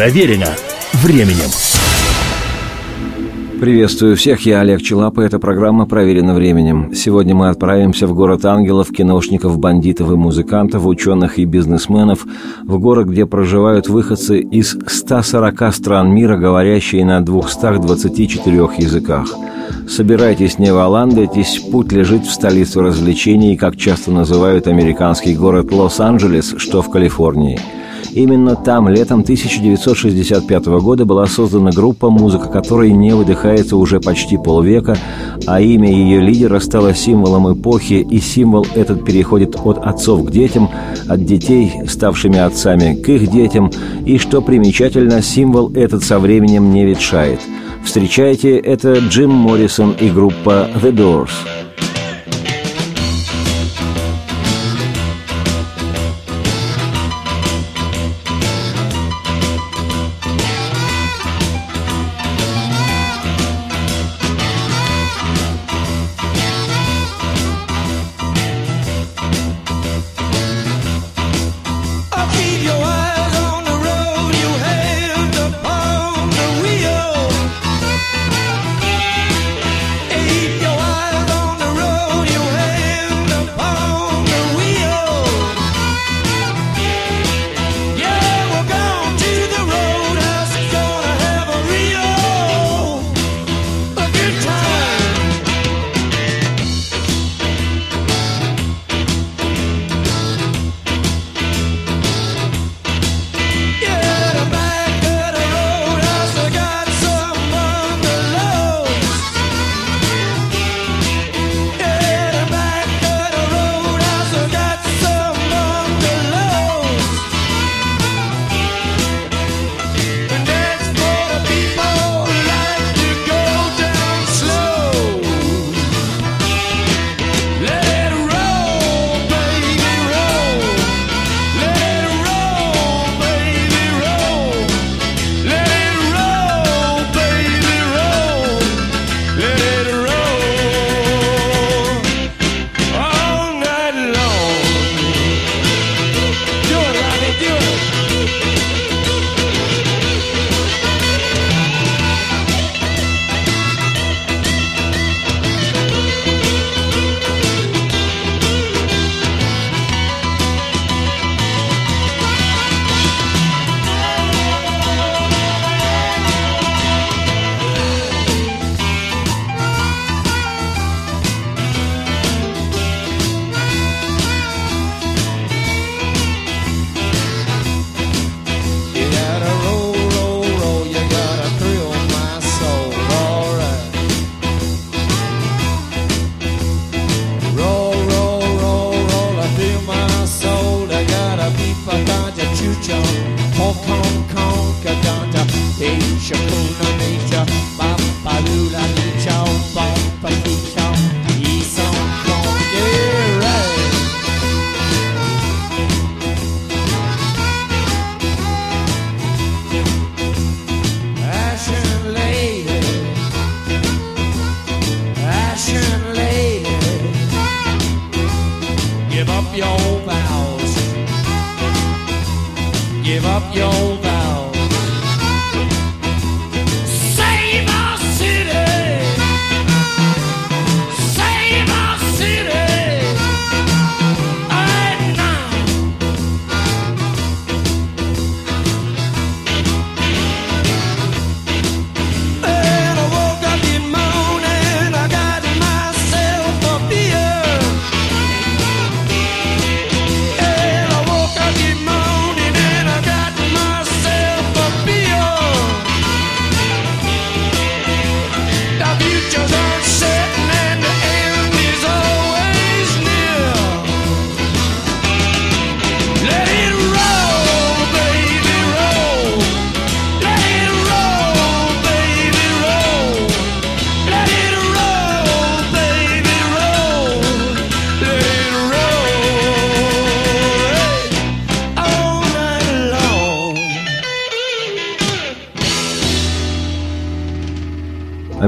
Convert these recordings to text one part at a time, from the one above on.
Проверено временем. Приветствую всех, я Олег Челапа, эта программа «Проверена временем». Сегодня мы отправимся в город ангелов, киношников, бандитов и музыкантов, ученых и бизнесменов, в город, где проживают выходцы из 140 стран мира, говорящие на 224 языках. Собирайтесь, не валандайтесь, путь лежит в столицу развлечений, как часто называют американский город Лос-Анджелес, что в Калифорнии – Именно там летом 1965 года была создана группа, музыка которой не выдыхается уже почти полвека, а имя ее лидера стало символом эпохи, и символ этот переходит от отцов к детям, от детей, ставшими отцами, к их детям, и, что примечательно, символ этот со временем не ветшает. Встречайте, это Джим Моррисон и группа The Doors –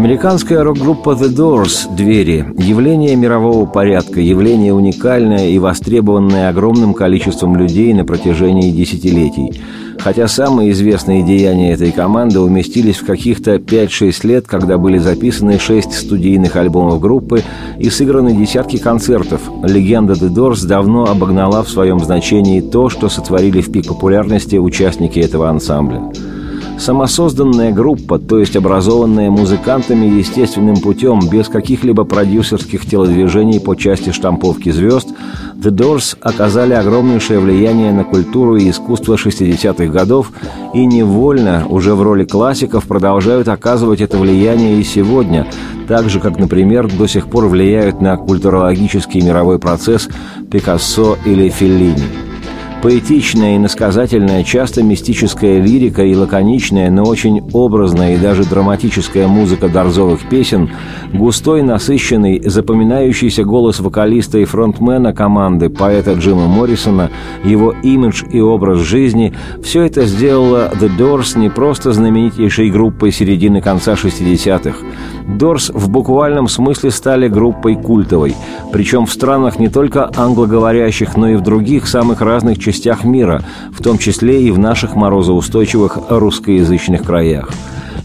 Американская рок-группа The Doors «Двери» – явление мирового порядка, явление уникальное и востребованное огромным количеством людей на протяжении десятилетий. Хотя самые известные деяния этой команды уместились в каких-то 5-6 лет, когда были записаны 6 студийных альбомов группы и сыграны десятки концертов, легенда The Doors давно обогнала в своем значении то, что сотворили в пик популярности участники этого ансамбля. Самосозданная группа, то есть образованная музыкантами естественным путем, без каких-либо продюсерских телодвижений по части штамповки звезд, The Doors оказали огромнейшее влияние на культуру и искусство 60-х годов и невольно, уже в роли классиков, продолжают оказывать это влияние и сегодня, так же, как, например, до сих пор влияют на культурологический мировой процесс Пикассо или Феллини. Поэтичная и насказательная, часто мистическая лирика и лаконичная, но очень образная и даже драматическая музыка дорзовых песен, густой, насыщенный, запоминающийся голос вокалиста и фронтмена команды, поэта Джима Моррисона, его имидж и образ жизни – все это сделало The Doors не просто знаменитейшей группой середины конца 60-х. Doors в буквальном смысле стали группой культовой, причем в странах не только англоговорящих, но и в других самых разных частях мира, в том числе и в наших морозоустойчивых русскоязычных краях.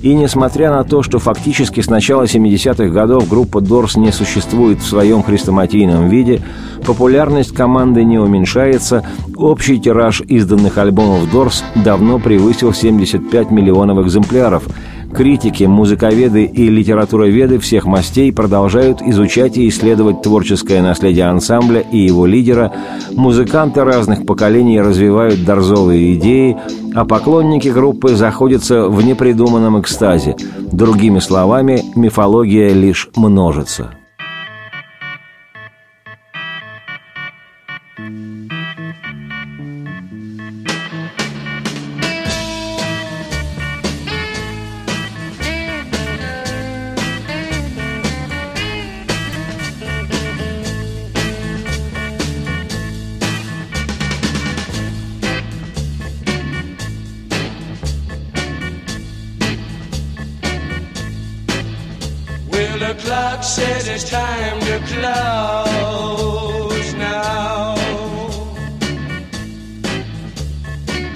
И несмотря на то, что фактически с начала 70-х годов группа Дорс не существует в своем хрестоматийном виде, популярность команды не уменьшается, общий тираж изданных альбомов Дорс давно превысил 75 миллионов экземпляров – Критики, музыковеды и литературоведы всех мастей продолжают изучать и исследовать творческое наследие ансамбля и его лидера, музыканты разных поколений развивают дорзовые идеи, а поклонники группы заходятся в непридуманном экстазе. Другими словами, мифология лишь множится.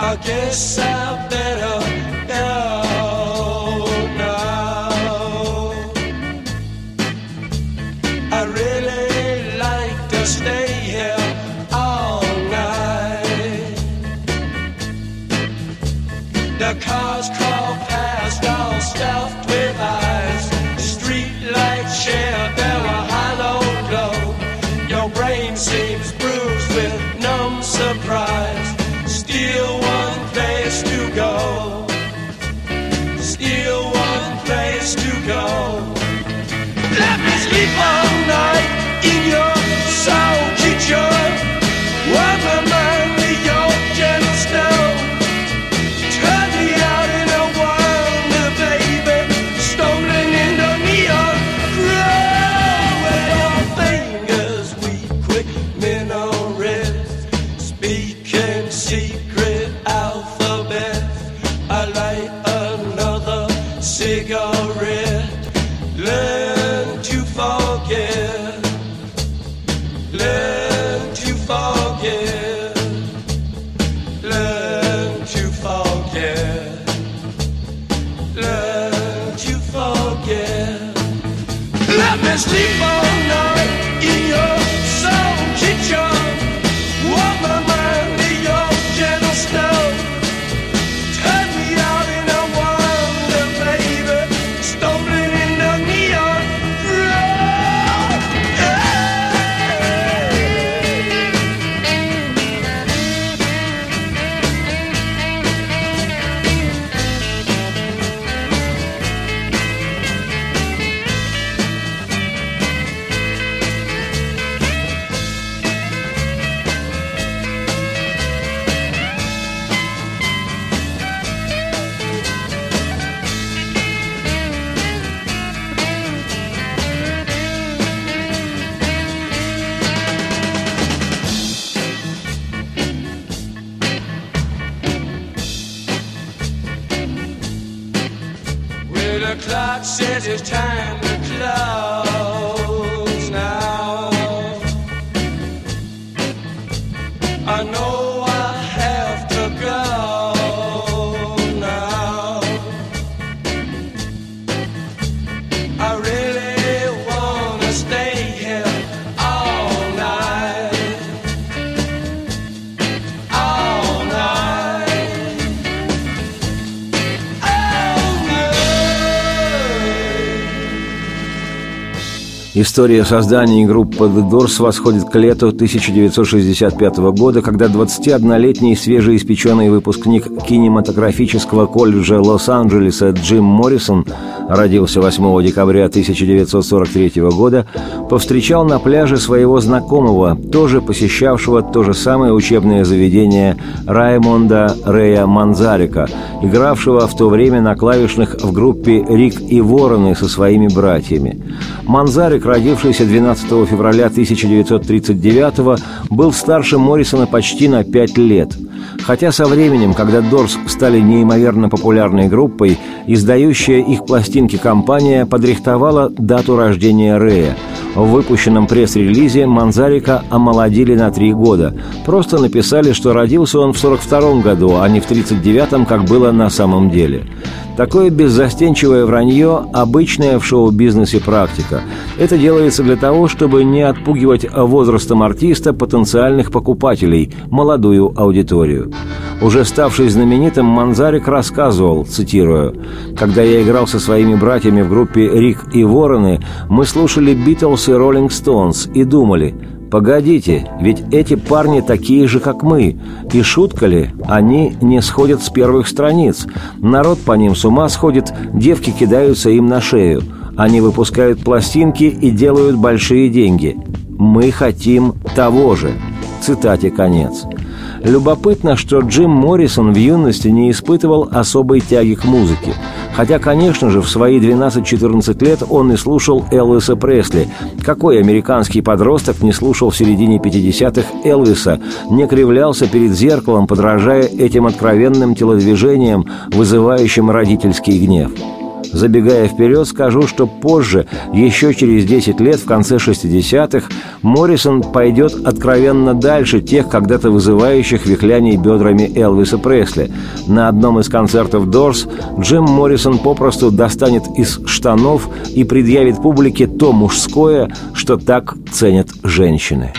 I guess I better. sure История создания группы The Doors восходит к лету 1965 года, когда 21-летний свежеиспеченный выпускник кинематографического колледжа Лос-Анджелеса Джим Моррисон родился 8 декабря 1943 года, повстречал на пляже своего знакомого, тоже посещавшего то же самое учебное заведение Раймонда Рея Манзарика, игравшего в то время на клавишных в группе «Рик и Вороны» со своими братьями. Манзарик, родившийся 12 февраля 1939 был старше Моррисона почти на пять лет. Хотя со временем, когда Дорс стали неимоверно популярной группой, издающая их пластинки компания подрихтовала дату рождения Рэя. В выпущенном пресс-релизе Манзарика омолодили на три года. Просто написали, что родился он в 42 году, а не в 39-м, как было на самом деле. Такое беззастенчивое вранье – обычная в шоу-бизнесе практика. Это делается для того, чтобы не отпугивать возрастом артиста потенциальных покупателей, молодую аудиторию. Уже ставший знаменитым, Манзарик рассказывал, цитирую, «Когда я играл со своими братьями в группе «Рик и Вороны», мы слушали «Битлз» и «Роллинг Стоунс» и думали – Погодите, ведь эти парни такие же, как мы. И шутка ли, они не сходят с первых страниц. Народ по ним с ума сходит, девки кидаются им на шею. Они выпускают пластинки и делают большие деньги. Мы хотим того же. Цитате конец. Любопытно, что Джим Моррисон в юности не испытывал особой тяги к музыке. Хотя, конечно же, в свои 12-14 лет он и слушал Элвиса Пресли. Какой американский подросток не слушал в середине 50-х Элвиса, не кривлялся перед зеркалом, подражая этим откровенным телодвижениям, вызывающим родительский гнев? Забегая вперед, скажу, что позже, еще через 10 лет, в конце 60-х, Моррисон пойдет откровенно дальше тех когда-то вызывающих вихляний бедрами Элвиса Пресли. На одном из концертов Дорс Джим Моррисон попросту достанет из штанов и предъявит публике то мужское, что так ценят женщины.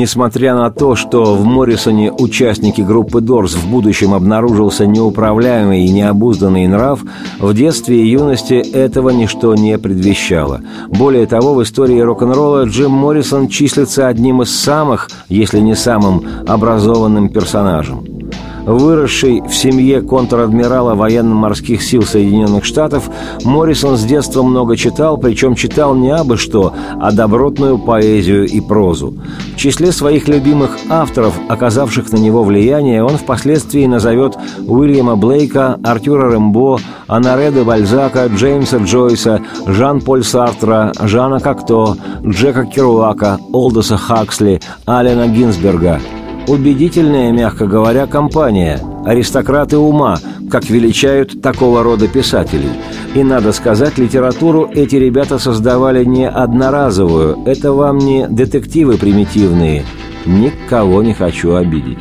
Несмотря на то, что в Моррисоне участники группы Дорс в будущем обнаружился неуправляемый и необузданный нрав, в детстве и юности этого ничто не предвещало. Более того, в истории рок-н-ролла Джим Моррисон числится одним из самых, если не самым, образованным персонажем. Выросший в семье контр-адмирала военно-морских сил Соединенных Штатов, Моррисон с детства много читал, причем читал не абы что, а добротную поэзию и прозу. В числе своих любимых авторов, оказавших на него влияние, он впоследствии назовет Уильяма Блейка, Артюра Рэмбо, Анаре де Бальзака, Джеймса Джойса, Жан-Поль Сартра, Жана Кокто, Джека Керуака, Олдоса Хаксли, Алена Гинзберга – Убедительная, мягко говоря, компания, аристократы ума, как величают такого рода писателей. И, надо сказать, литературу эти ребята создавали не одноразовую, это вам не детективы примитивные. Никого не хочу обидеть.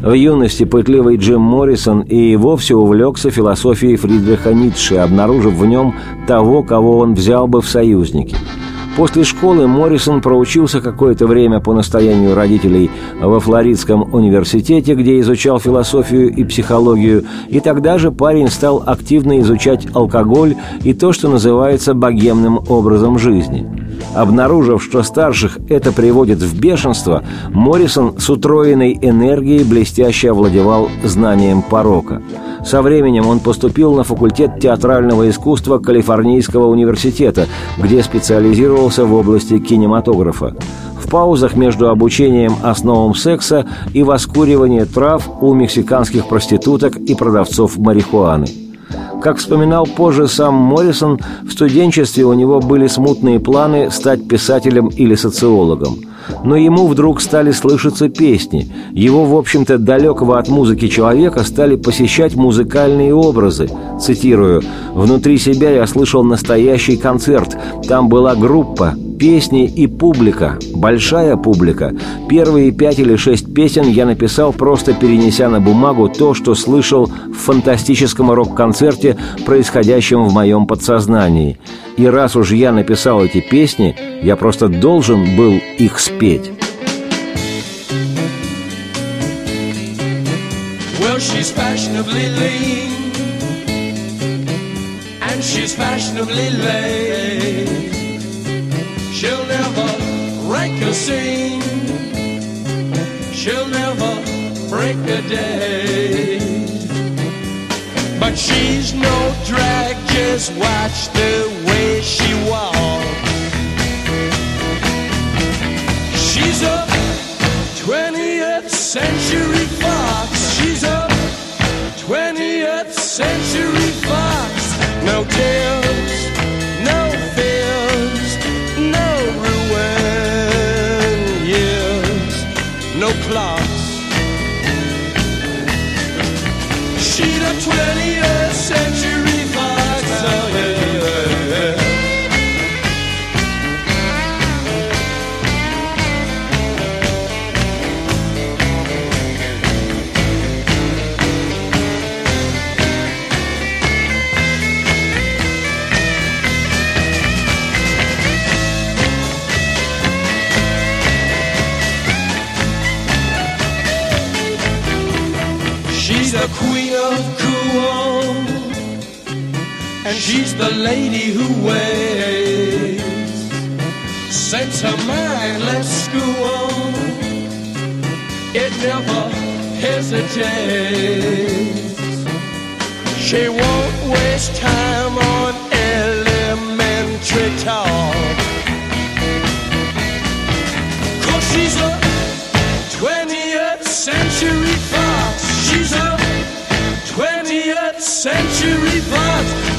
В юности пытливый Джим Моррисон и вовсе увлекся философией Фридриха Ницше, обнаружив в нем того, кого он взял бы в союзники – После школы Моррисон проучился какое-то время по настоянию родителей во Флоридском университете, где изучал философию и психологию, и тогда же парень стал активно изучать алкоголь и то, что называется богемным образом жизни. Обнаружив, что старших это приводит в бешенство, Моррисон с утроенной энергией блестяще овладевал знанием порока – со временем он поступил на факультет театрального искусства Калифорнийского университета, где специализировался в области кинематографа. В паузах между обучением основам секса и воскуривания трав у мексиканских проституток и продавцов марихуаны. Как вспоминал позже сам Моррисон, в студенчестве у него были смутные планы стать писателем или социологом – но ему вдруг стали слышаться песни. Его, в общем-то, далекого от музыки человека стали посещать музыкальные образы. Цитирую, «Внутри себя я слышал настоящий концерт. Там была группа, песни и публика, большая публика. Первые пять или шесть песен я написал, просто перенеся на бумагу то, что слышал в фантастическом рок-концерте, происходящем в моем подсознании. И раз уж я написал эти песни, я просто должен был их спеть. Well, she's fashionably lean And she's fashionably late She'll never break a day. But she's no drag, just watch the way she walks. She's a 20th century fox. She's a 20th century fox. No tails, twirling. She's the lady who waits. Sets her mind, let's school. It never hesitates. She won't waste time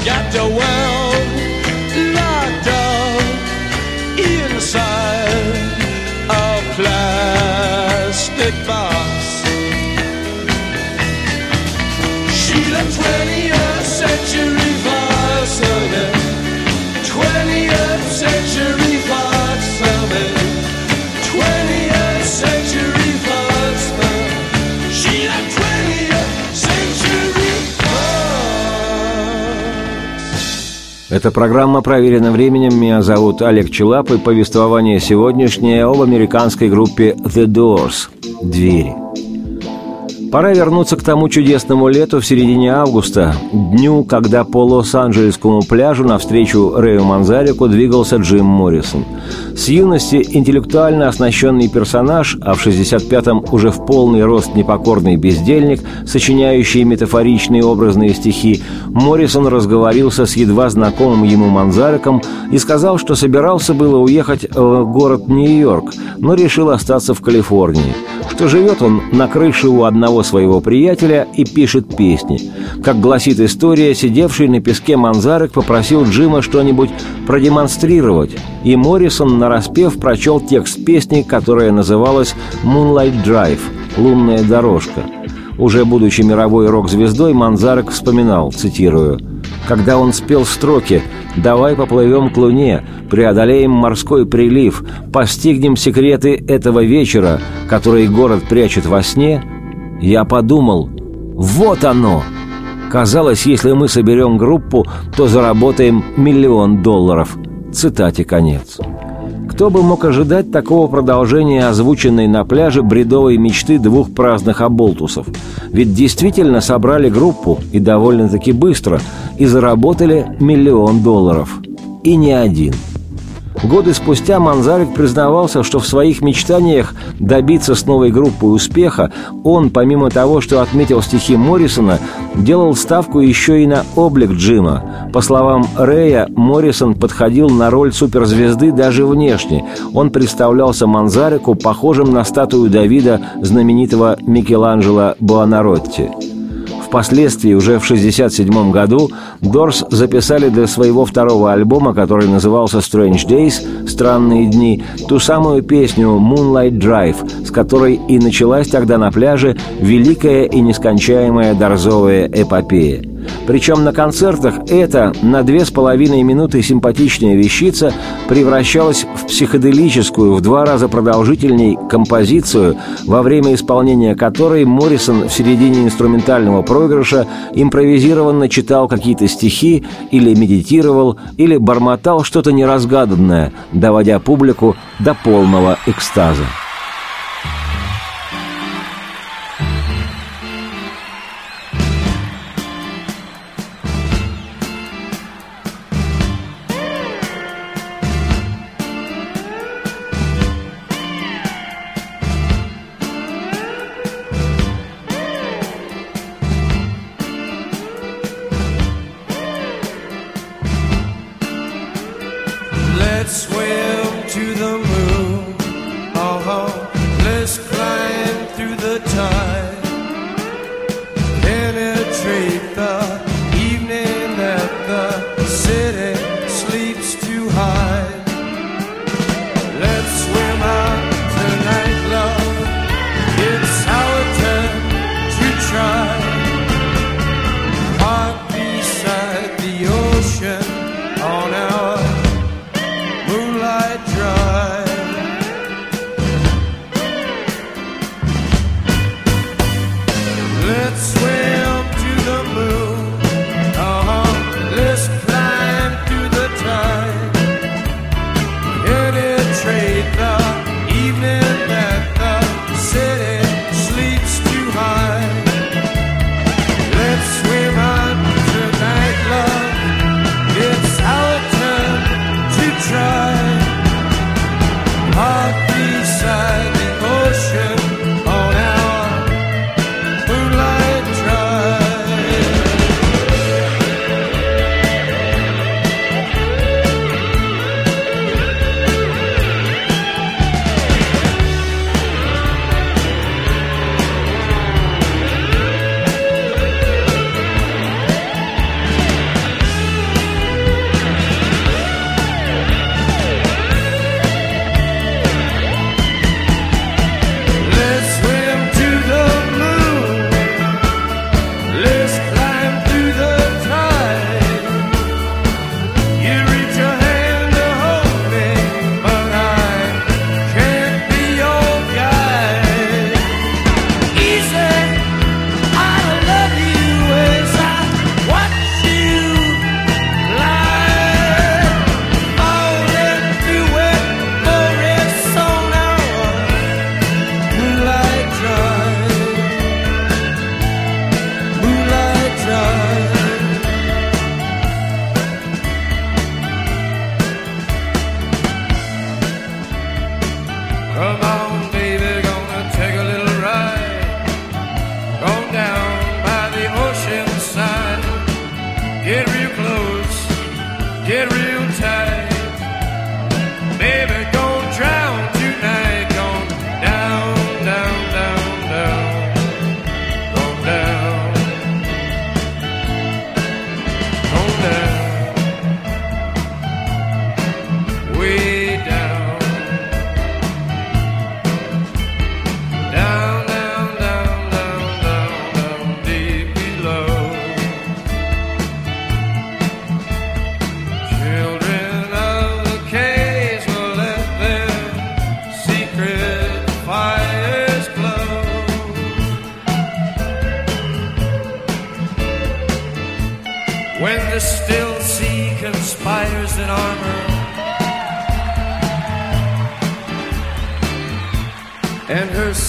got to Это программа «Проверено временем». Меня зовут Олег Челап, и повествование сегодняшнее об американской группе «The Doors» – «Двери». Пора вернуться к тому чудесному лету в середине августа, дню, когда по Лос-Анджелесскому пляжу навстречу Рэю Манзарику двигался Джим Моррисон. С юности интеллектуально оснащенный персонаж, а в 65-м уже в полный рост непокорный бездельник, сочиняющий метафоричные образные стихи, Моррисон разговорился с едва знакомым ему Манзариком и сказал, что собирался было уехать в город Нью-Йорк, но решил остаться в Калифорнии – что живет он на крыше у одного своего приятеля и пишет песни. Как гласит история, сидевший на песке Манзарек попросил Джима что-нибудь продемонстрировать, и Моррисон нараспев прочел текст песни, которая называлась «Moonlight Drive» — «Лунная дорожка». Уже будучи мировой рок-звездой, Манзарек вспоминал, цитирую, «Когда он спел строки «Давай поплывем к луне, преодолеем морской прилив, постигнем секреты этого вечера, который город прячет во сне», я подумал, вот оно! Казалось, если мы соберем группу, то заработаем миллион долларов. Цитате конец. Кто бы мог ожидать такого продолжения озвученной на пляже бредовой мечты двух праздных оболтусов? Ведь действительно собрали группу, и довольно-таки быстро, и заработали миллион долларов. И не один – Годы спустя Манзарик признавался, что в своих мечтаниях добиться с новой группой успеха он, помимо того, что отметил стихи Моррисона, делал ставку еще и на облик Джима. По словам Рэя, Моррисон подходил на роль суперзвезды даже внешне. Он представлялся Манзарику похожим на статую Давида знаменитого Микеланджело Буонаротти. Впоследствии, уже в 1967 году, Дорс записали для своего второго альбома, который назывался «Strange Days» — «Странные дни», ту самую песню «Moonlight Drive», с которой и началась тогда на пляже великая и нескончаемая дорзовая эпопея. Причем на концертах эта на две с половиной минуты симпатичная вещица превращалась в психоделическую, в два раза продолжительней композицию, во время исполнения которой Моррисон в середине инструментального проигрыша импровизированно читал какие-то стихи или медитировал, или бормотал что-то неразгаданное, доводя публику до полного экстаза.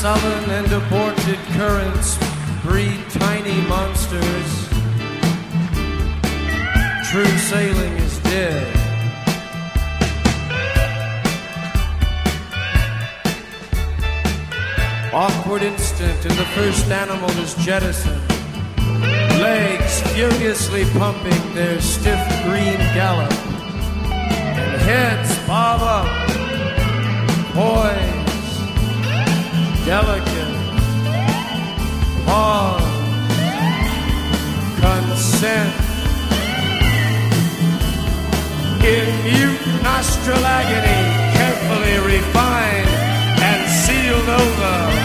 Sullen and aborted currents breed tiny monsters. True sailing is dead. Awkward instant and the first animal is jettisoned. Legs furiously pumping their stiff green gallop. Heads bob up, poised delicate pause, consent. In mute nostril agony, carefully refined and sealed over.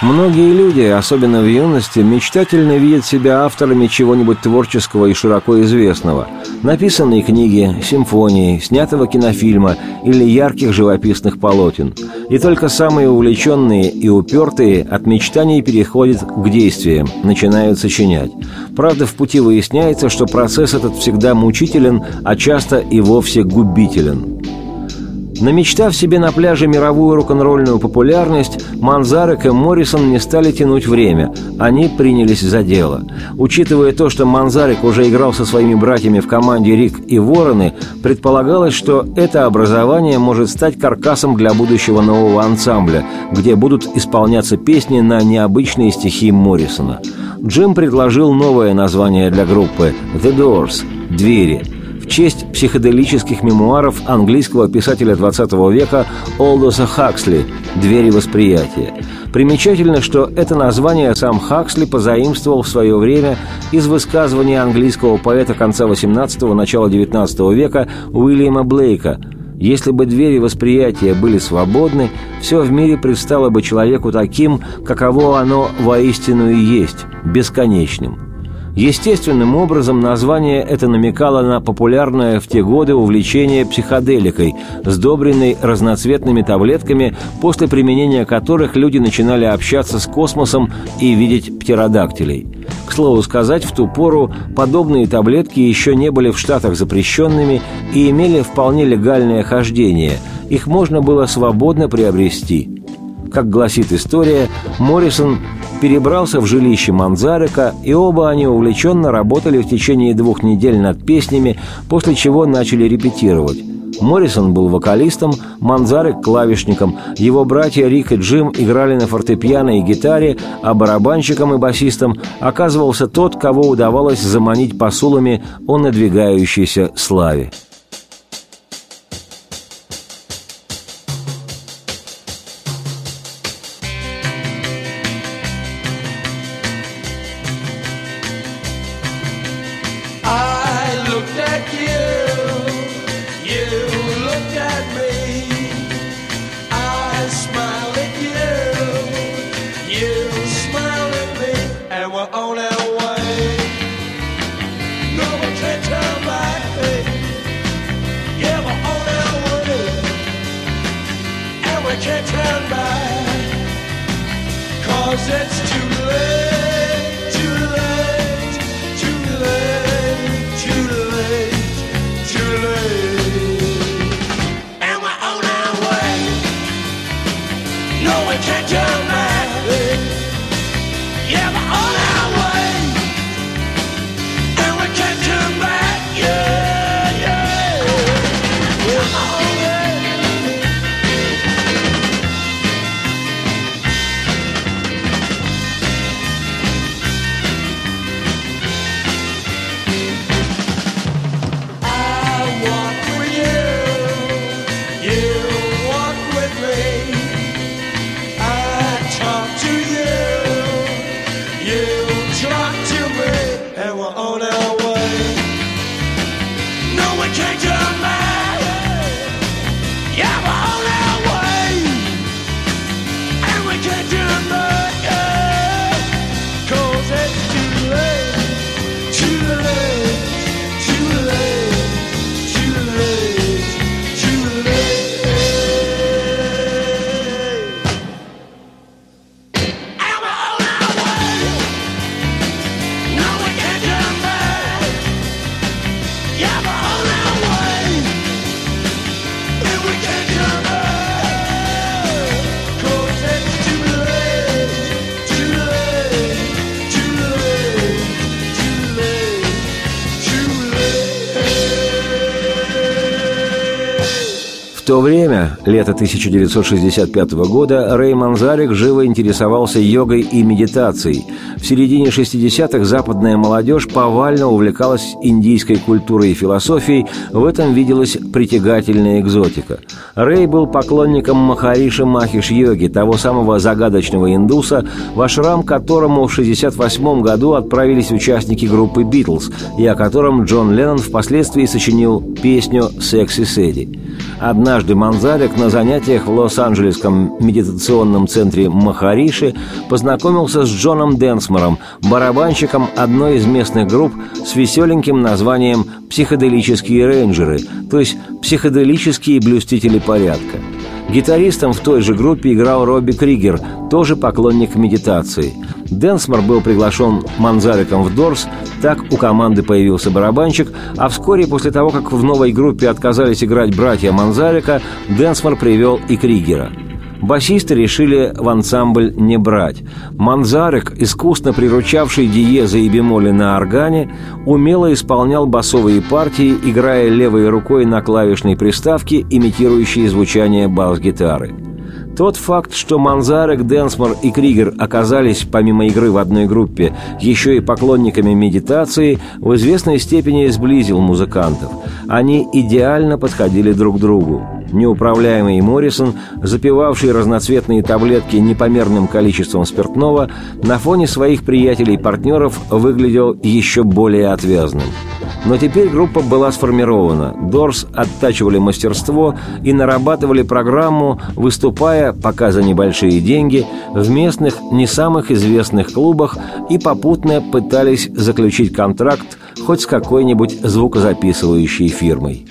Многие люди, особенно в юности, мечтательно видят себя авторами чего-нибудь творческого и широко известного. Написанной книги, симфонии, снятого кинофильма или ярких живописных полотен. И только самые увлеченные и упертые от мечтаний переходят к действиям, начинают сочинять. Правда, в пути выясняется, что процесс этот всегда мучителен, а часто и вовсе губителен. Намечтав себе на пляже мировую рок-н-ролльную популярность, Манзарек и Моррисон не стали тянуть время. Они принялись за дело. Учитывая то, что Манзарек уже играл со своими братьями в команде «Рик» и «Вороны», предполагалось, что это образование может стать каркасом для будущего нового ансамбля, где будут исполняться песни на необычные стихи Моррисона. Джим предложил новое название для группы «The Doors» – «Двери», в честь психоделических мемуаров английского писателя XX века Олдоса Хаксли «Двери восприятия». Примечательно, что это название сам Хаксли позаимствовал в свое время из высказывания английского поэта конца XVIII – начала XIX века Уильяма Блейка – если бы двери восприятия были свободны, все в мире предстало бы человеку таким, каково оно воистину и есть, бесконечным – Естественным образом название это намекало на популярное в те годы увлечение психоделикой, сдобренной разноцветными таблетками, после применения которых люди начинали общаться с космосом и видеть птеродактилей. К слову сказать, в ту пору подобные таблетки еще не были в Штатах запрещенными и имели вполне легальное хождение. Их можно было свободно приобрести. Как гласит история, Моррисон перебрался в жилище Манзарека, и оба они увлеченно работали в течение двух недель над песнями, после чего начали репетировать. Моррисон был вокалистом, Манзарек – клавишником, его братья Рик и Джим играли на фортепиано и гитаре, а барабанщиком и басистом оказывался тот, кого удавалось заманить посулами о надвигающейся славе. can't turn by, cause it's too late. То время, лето 1965 года, Рэй Манзарик живо интересовался йогой и медитацией. В середине 60-х западная молодежь повально увлекалась индийской культурой и философией, в этом виделась притягательная экзотика. Рэй был поклонником Махариши Махиш-йоги, того самого загадочного индуса, в ашрам которому в 68 году отправились участники группы «Битлз», и о котором Джон Леннон впоследствии сочинил песню «Секси Сэдди». Однажды Манзарик на занятиях в Лос-Анджелесском медитационном центре Махариши познакомился с Джоном Денсмором, барабанщиком одной из местных групп с веселеньким названием «Психоделические рейнджеры», то есть «Психоделические блюстители порядка». Гитаристом в той же группе играл Робби Кригер, тоже поклонник медитации. Денсмор был приглашен Манзариком в Дорс, так у команды появился барабанщик, а вскоре после того, как в новой группе отказались играть братья Манзарика, Денсмор привел и Кригера – Басисты решили в ансамбль не брать. Манзарик, искусно приручавший диезы и бемоли на органе, умело исполнял басовые партии, играя левой рукой на клавишной приставке, имитирующей звучание бас-гитары. Тот факт, что Манзарек, Денсмор и Кригер оказались, помимо игры в одной группе, еще и поклонниками медитации, в известной степени сблизил музыкантов. Они идеально подходили друг другу. Неуправляемый Моррисон, запивавший разноцветные таблетки непомерным количеством спиртного, на фоне своих приятелей-партнеров выглядел еще более отвязным. Но теперь группа была сформирована. Дорс оттачивали мастерство и нарабатывали программу, выступая, пока за небольшие деньги, в местных, не самых известных клубах и попутно пытались заключить контракт хоть с какой-нибудь звукозаписывающей фирмой.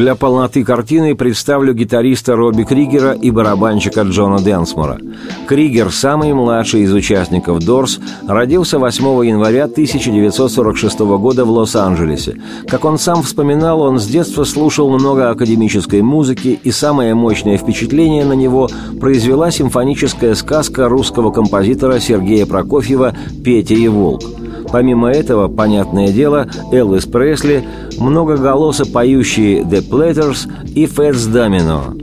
Для полноты картины представлю гитариста Робби Кригера и барабанщика Джона Денсмора. Кригер, самый младший из участников «Дорс», родился 8 января 1946 года в Лос-Анджелесе. Как он сам вспоминал, он с детства слушал много академической музыки, и самое мощное впечатление на него произвела симфоническая сказка русского композитора Сергея Прокофьева «Петя и волк». Помимо этого, понятное дело, Элвис Пресли, многоголосо поющие The Platters и Фэтс Домино.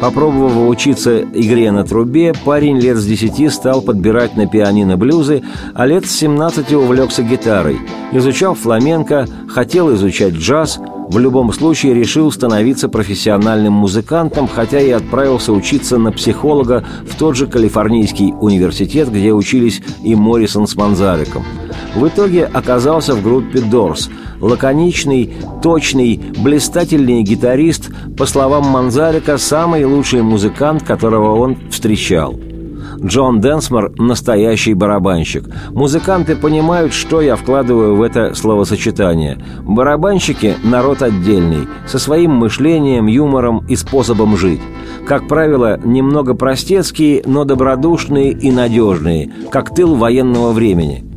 Попробовав учиться игре на трубе, парень лет с десяти стал подбирать на пианино блюзы, а лет с 17 увлекся гитарой. Изучал фламенко, хотел изучать джаз, в любом случае решил становиться профессиональным музыкантом, хотя и отправился учиться на психолога в тот же Калифорнийский университет, где учились и Моррисон с Манзариком – в итоге оказался в группе «Дорс». Лаконичный, точный, блистательный гитарист, по словам Манзарика, самый лучший музыкант, которого он встречал. Джон Денсмор – настоящий барабанщик. Музыканты понимают, что я вкладываю в это словосочетание. Барабанщики – народ отдельный, со своим мышлением, юмором и способом жить. Как правило, немного простецкие, но добродушные и надежные, как тыл военного времени –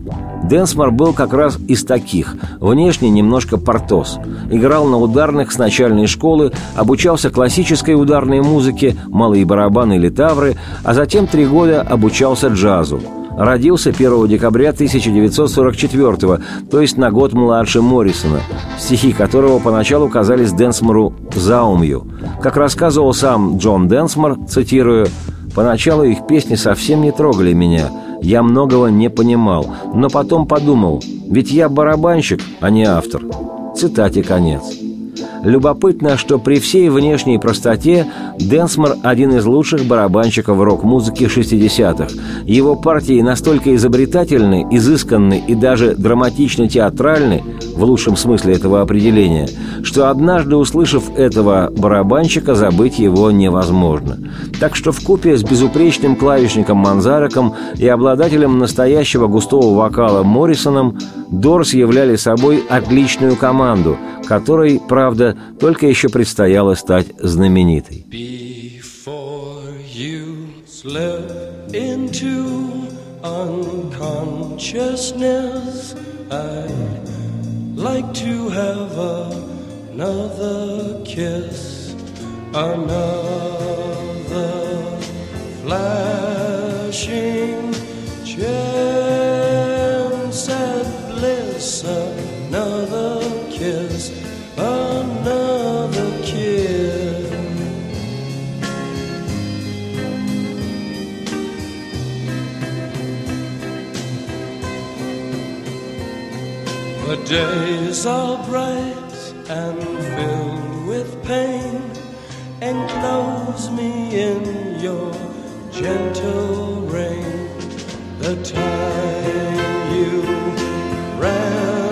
Денсмор был как раз из таких, внешне немножко портос. Играл на ударных с начальной школы, обучался классической ударной музыке, малые барабаны или тавры, а затем три года обучался джазу. Родился 1 декабря 1944 то есть на год младше Моррисона, стихи которого поначалу казались Денсмору заумью. Как рассказывал сам Джон Денсмор, цитирую, «Поначалу их песни совсем не трогали меня – я многого не понимал, но потом подумал, ведь я барабанщик, а не автор. Цитате конец. Любопытно, что при всей внешней простоте Денсмор – один из лучших барабанщиков рок-музыки 60-х. Его партии настолько изобретательны, изысканны и даже драматично-театральны, в лучшем смысле этого определения, что однажды, услышав этого барабанщика, забыть его невозможно. Так что в купе с безупречным клавишником Манзареком и обладателем настоящего густого вокала Моррисоном Дорс являли собой отличную команду, которой, правда, только еще предстояло стать знаменитой. like to have another kiss, another flashing chance at bliss, another kiss, The days are bright and filled with pain. Enclose me in your gentle rain. The time you ran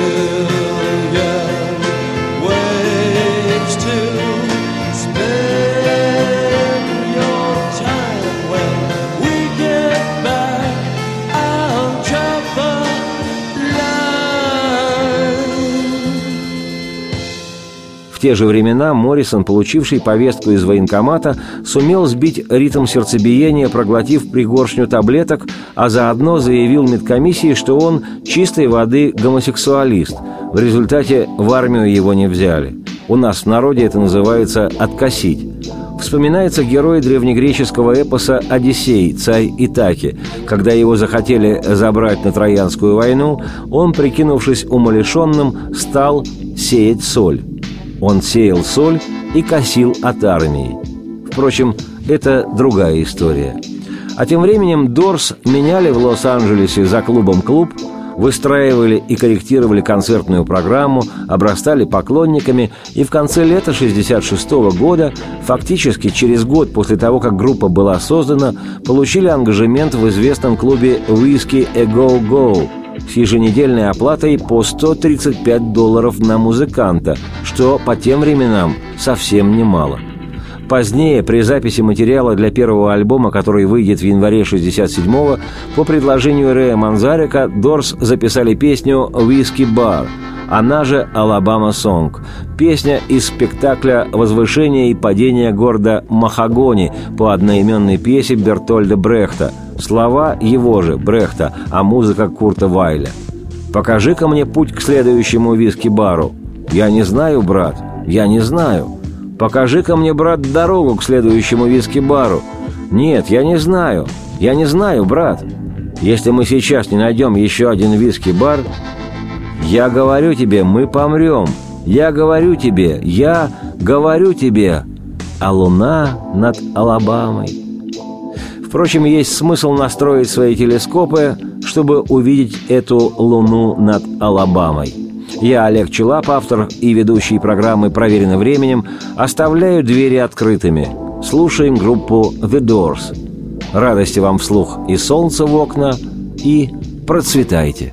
good. Те же времена Моррисон, получивший повестку из военкомата, сумел сбить ритм сердцебиения, проглотив пригоршню таблеток, а заодно заявил медкомиссии, что он чистой воды гомосексуалист. В результате в армию его не взяли. У нас в народе это называется «откосить». Вспоминается герой древнегреческого эпоса «Одиссей» царь Итаки. Когда его захотели забрать на Троянскую войну, он, прикинувшись умалишенным, стал сеять соль. Он сеял соль и косил от армии. Впрочем, это другая история. А тем временем Дорс меняли в Лос-Анджелесе за клубом клуб, выстраивали и корректировали концертную программу, обрастали поклонниками, и в конце лета 1966 года, фактически через год после того, как группа была создана, получили ангажемент в известном клубе «Whiskey A Go Go», с еженедельной оплатой по 135 долларов на музыканта, что по тем временам совсем немало. Позднее, при записи материала для первого альбома, который выйдет в январе 67-го, по предложению Рэя Манзарика, Дорс записали песню «Whiskey Bar», она же «Алабама Сонг», песня из спектакля «Возвышение и падение города Махагони» по одноименной пьесе Бертольда Брехта – Слова его же, Брехта, а музыка Курта Вайля. «Покажи-ка мне путь к следующему виски-бару». «Я не знаю, брат, я не знаю». «Покажи-ка мне, брат, дорогу к следующему виски-бару». «Нет, я не знаю, я не знаю, брат». «Если мы сейчас не найдем еще один виски-бар...» «Я говорю тебе, мы помрем. Я говорю тебе, я говорю тебе». А луна над Алабамой Впрочем, есть смысл настроить свои телескопы, чтобы увидеть эту луну над Алабамой. Я, Олег Челап, автор и ведущий программы «Проверено временем», оставляю двери открытыми. Слушаем группу «The Doors». Радости вам вслух и солнца в окна, и процветайте!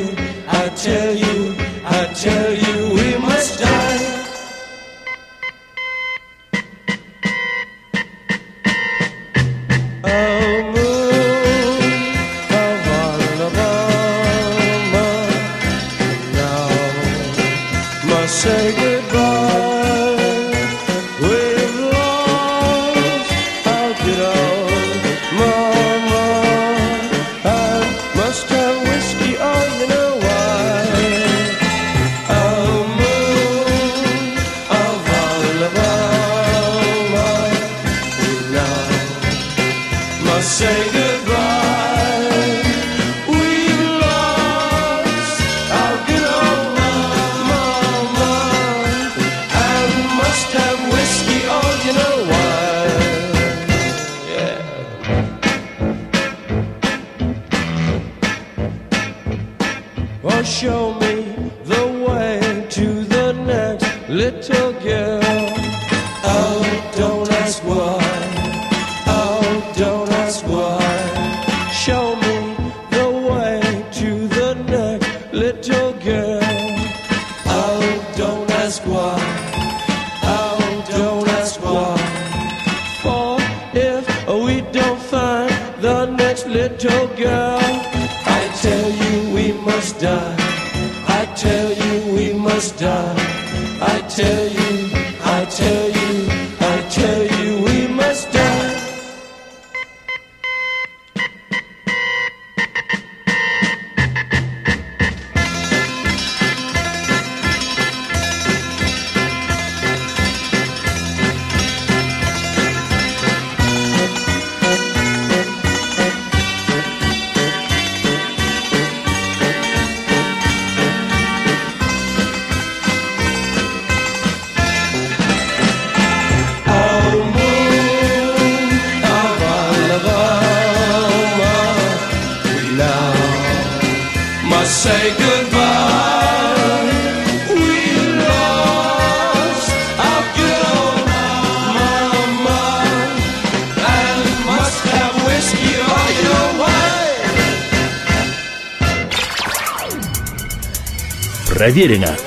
wine. Проверено временем.